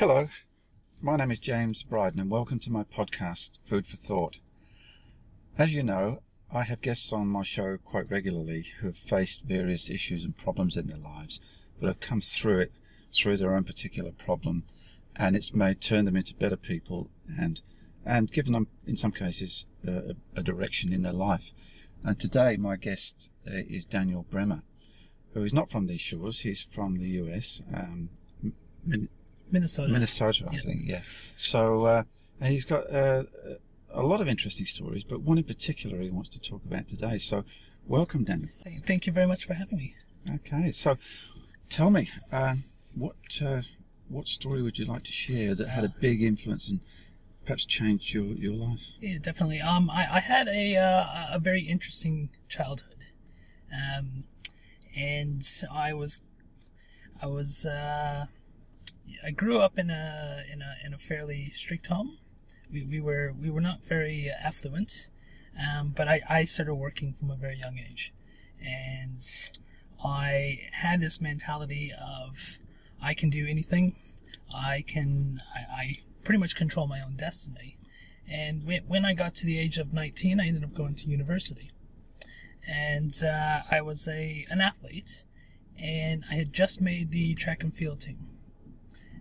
Hello, my name is James Bryden and welcome to my podcast, Food for Thought. As you know, I have guests on my show quite regularly who have faced various issues and problems in their lives, but have come through it through their own particular problem, and it's made turn them into better people and and given them, in some cases, a, a direction in their life. And today, my guest uh, is Daniel Bremer, who is not from these shores. He's from the US, um, Minnesota. Minnesota, I Yeah. think. Yeah. So uh, and he's got uh, a lot of interesting stories, but one in particular he wants to talk about today. So, welcome, Daniel. Thank- you very much for having me. Okay. So, tell me, uh, what uh, what story would you like to share that had a big influence and perhaps changed your your life? Yeah, definitely. Um, I, I had a uh, a very interesting childhood, um, and I was I was uh, I grew up in a in a in a fairly strict home. We, we were we were not very affluent, um, but I, I started working from a very young age, and I had this mentality of I can do anything. I can I, I pretty much control my own destiny. And when, when I got to the age of 19, I ended up going to university. And uh, I was a an athlete, and I had just made the track and field team.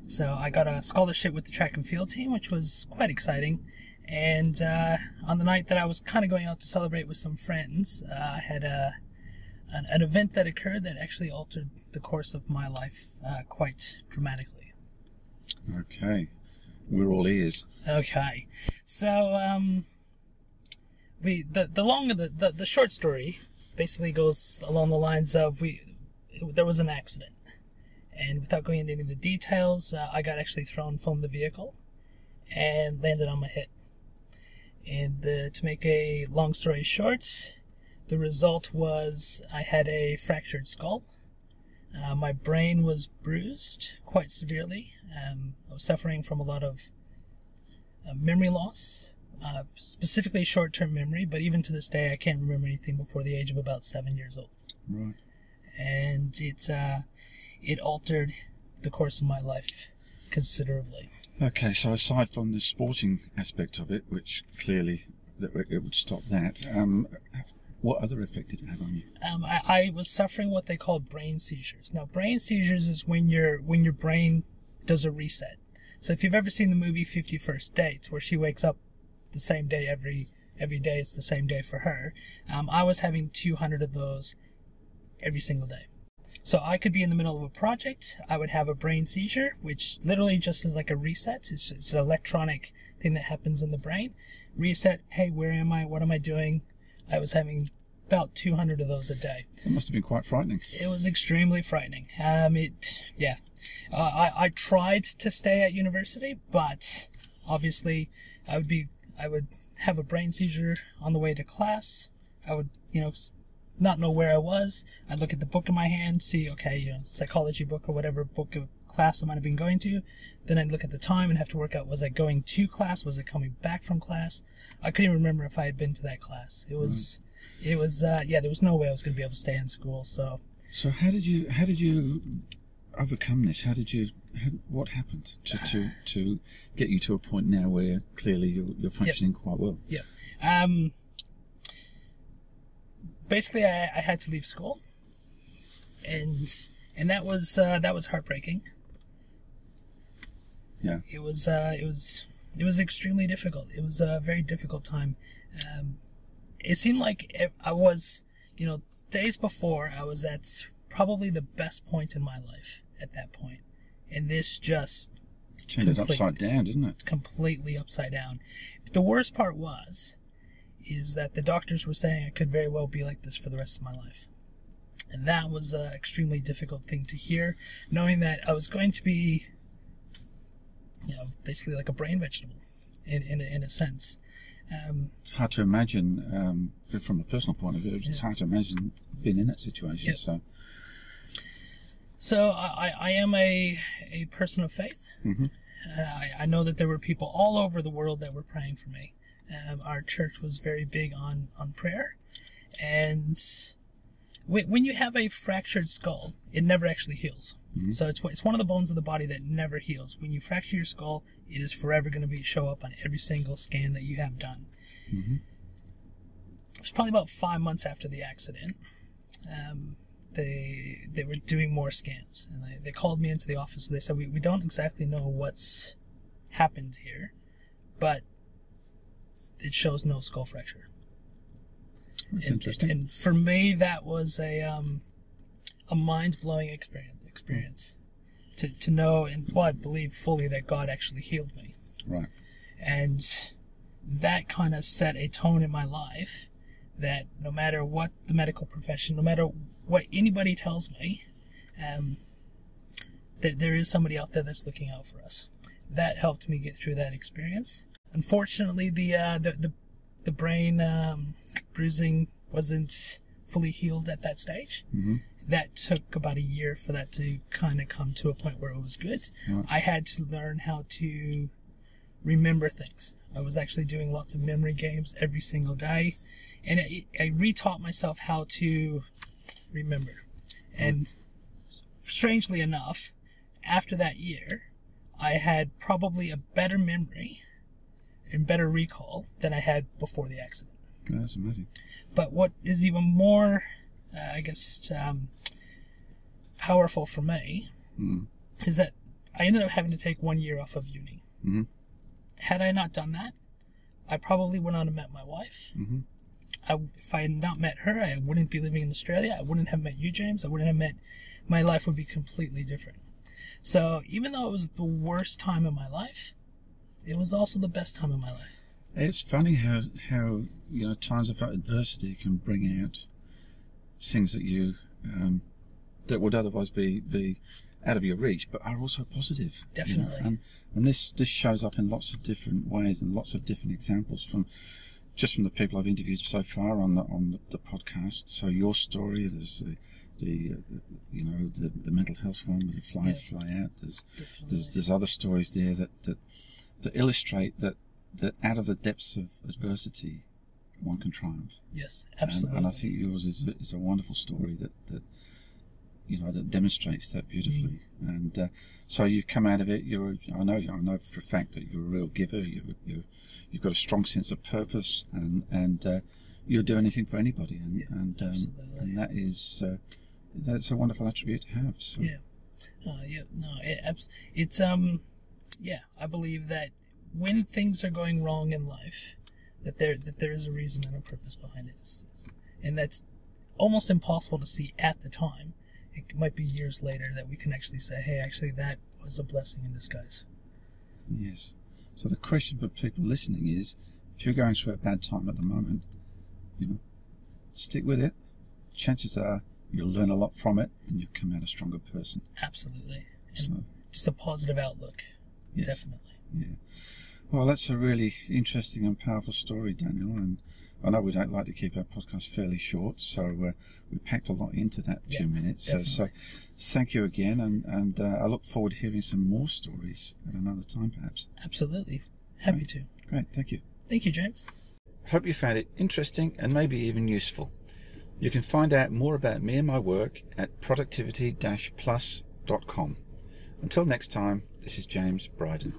So I got a scholarship with the track and field team, which was quite exciting. And uh, on the night that I was kind of going out to celebrate with some friends, uh, I had a an, an event that occurred that actually altered the course of my life uh, quite dramatically. Okay. We're all ears. Okay, so um, we the the long the, the the short story basically goes along the lines of we there was an accident, and without going into any of the details, uh, I got actually thrown from the vehicle and landed on my head. And the, to make a long story short, the result was I had a fractured skull. Uh, my brain was bruised quite severely. Um, I was suffering from a lot of uh, memory loss, uh, specifically short term memory, but even to this day, I can't remember anything before the age of about seven years old. Right. And it, uh, it altered the course of my life considerably. Okay. So aside from the sporting aspect of it, which clearly that it would stop that, um, what other effect did it have on you? um, I, I was suffering what they call brain seizures. Now, brain seizures is when your when your brain does a reset. So, if you've ever seen the movie Fifty First Dates, where she wakes up the same day every every day, it's the same day for her. Um, I was having 200 of those every single day. So I could be in the middle of a project. I would have a brain seizure, which literally just is like a reset. It's, it's an electronic thing that happens in the brain. Reset. Hey, where am I? What am I doing? I was having about 200 of those a day. It must have been quite frightening. It was extremely frightening. Um, it, yeah. Uh, I, I tried to stay at university, but obviously I would be, I would have a brain seizure on the way to class. I would, you know, not know where I was. I'd look at the book in my hand, see, okay, you know, psychology book or whatever book of class I might have been going to. Then I'd look at the time and have to work out, was I going to class? Was I coming back from class? I couldn't even remember if I had been to that class. It was, it was, uh, yeah, there was no way I was going to be able to stay in school. So, So how did you how did you overcome this? How did you how, what happened to, to to get you to a point now where clearly you're, you're functioning quite well? Yeah. Um, basically, I, I had to leave school, and and that was uh, that was heartbreaking. Yeah. It was uh, it was it was extremely difficult. It was a very difficult time. Um, it seemed like it, I was, you know, days before I was at probably the best point in my life at that point, and this just Turned it upside down, didn't it? completely upside down. But The worst part was, is that the doctors were saying I could very well be like this for the rest of my life. And that was an extremely difficult thing to hear, knowing that I was going to be, you know, basically like a brain vegetable, in in a, in a sense. Um, It's hard to imagine um, from a personal point of view. It's Yeah. hard to imagine being in that situation. Yeah. So so I, I- am a a person of faith. Mhm. Uh, I, I know that there were people all over the world that were praying for me. Um, our church was very big on on prayer, and when when you have a fractured skull, it never actually heals. So it's it's one of the bones of the body that never heals. When you fracture your skull, it is forever going to be show up on every single scan that you have done. It was probably about five months after the accident. Um, they they were doing more scans, and they, they called me into the office. They said we, we don't exactly know what's happened here, but it shows no skull fracture. That's and, interesting. And for me, that was a um, a mind blowing experience. Experience to to know and well, I believe fully that God actually healed me, right. and that kind of set a tone in my life that no matter what the medical profession, no matter what anybody tells me, um, that there is somebody out there that's looking out for us. That helped me get through that experience. Unfortunately, the uh, the, the the brain um, bruising wasn't fully healed at that stage. hmm That took about a year for that to kind of come to a point where it was good. Right. I had to learn how to remember things. I was actually doing lots of memory games every single day, and I, I retaught myself how to remember. And strangely enough, after that year, I had probably a better memory and better recall than I had before the accident. That's amazing. But what is even more, uh, I guess, um, powerful for me Mm. is that I ended up having to take one year off of uni. Mhm. Had I not done that, I probably would not have met my wife. Mhm. I, if I had not met her, I wouldn't be living in Australia. I wouldn't have met you, James. I wouldn't have met. My life would be completely different. So even though it was the worst time of my life, it was also the best time of my life. It's funny how how you know times of adversity can bring out things that you um, that would otherwise be be out of your reach, but are also positive. you know. Definitely. And and this this shows up in lots of different ways and lots of different examples from just from the people I've interviewed so far on the on the, the podcast. So your story, there's the the uh, you know the, the mental health one with the fly Yeah. fly out. There's there's there's other stories there that that, that illustrate that that out of the depths of adversity one can triumph yes, And- absolutely. and, I think yours is a, is a wonderful story that that you know that demonstrates that beautifully Mm. and uh, so you've come out of it you're I know I know for a fact that you're a real giver you you you've got a strong sense of purpose and and uh, you'll do anything for anybody and Yeah, and, um, and that is uh, that's a wonderful attribute to have so Yeah. Uh, yeah. No. It, it's um. Yeah. I believe that when things are going wrong in life, that there that there is a reason and a purpose behind it, and that's almost impossible to see at the time. It might be years later that we can actually say, "Hey, actually, that was a blessing in disguise." Yes. So the question for people listening is, if you're going through a bad time at the moment, you know, stick with it. Chances are you'll learn a lot from it, and you'll come out a stronger person. Absolutely. And So just a positive outlook. Yes, Definitely. yeah. Well, that's a really interesting and powerful story, Daniel. And I know we don't like to keep our podcast fairly short, so uh, we packed a lot into that Yeah, few minutes. So, so thank you again, and and uh, I look forward to hearing some more stories at another time, perhaps. Absolutely. Happy Right. to. Great, thank you. Thank you, James. Hope you found it interesting and maybe even useful. You can find out more about me and my work at productivity-plus.com. Until next time, this is James Bryden.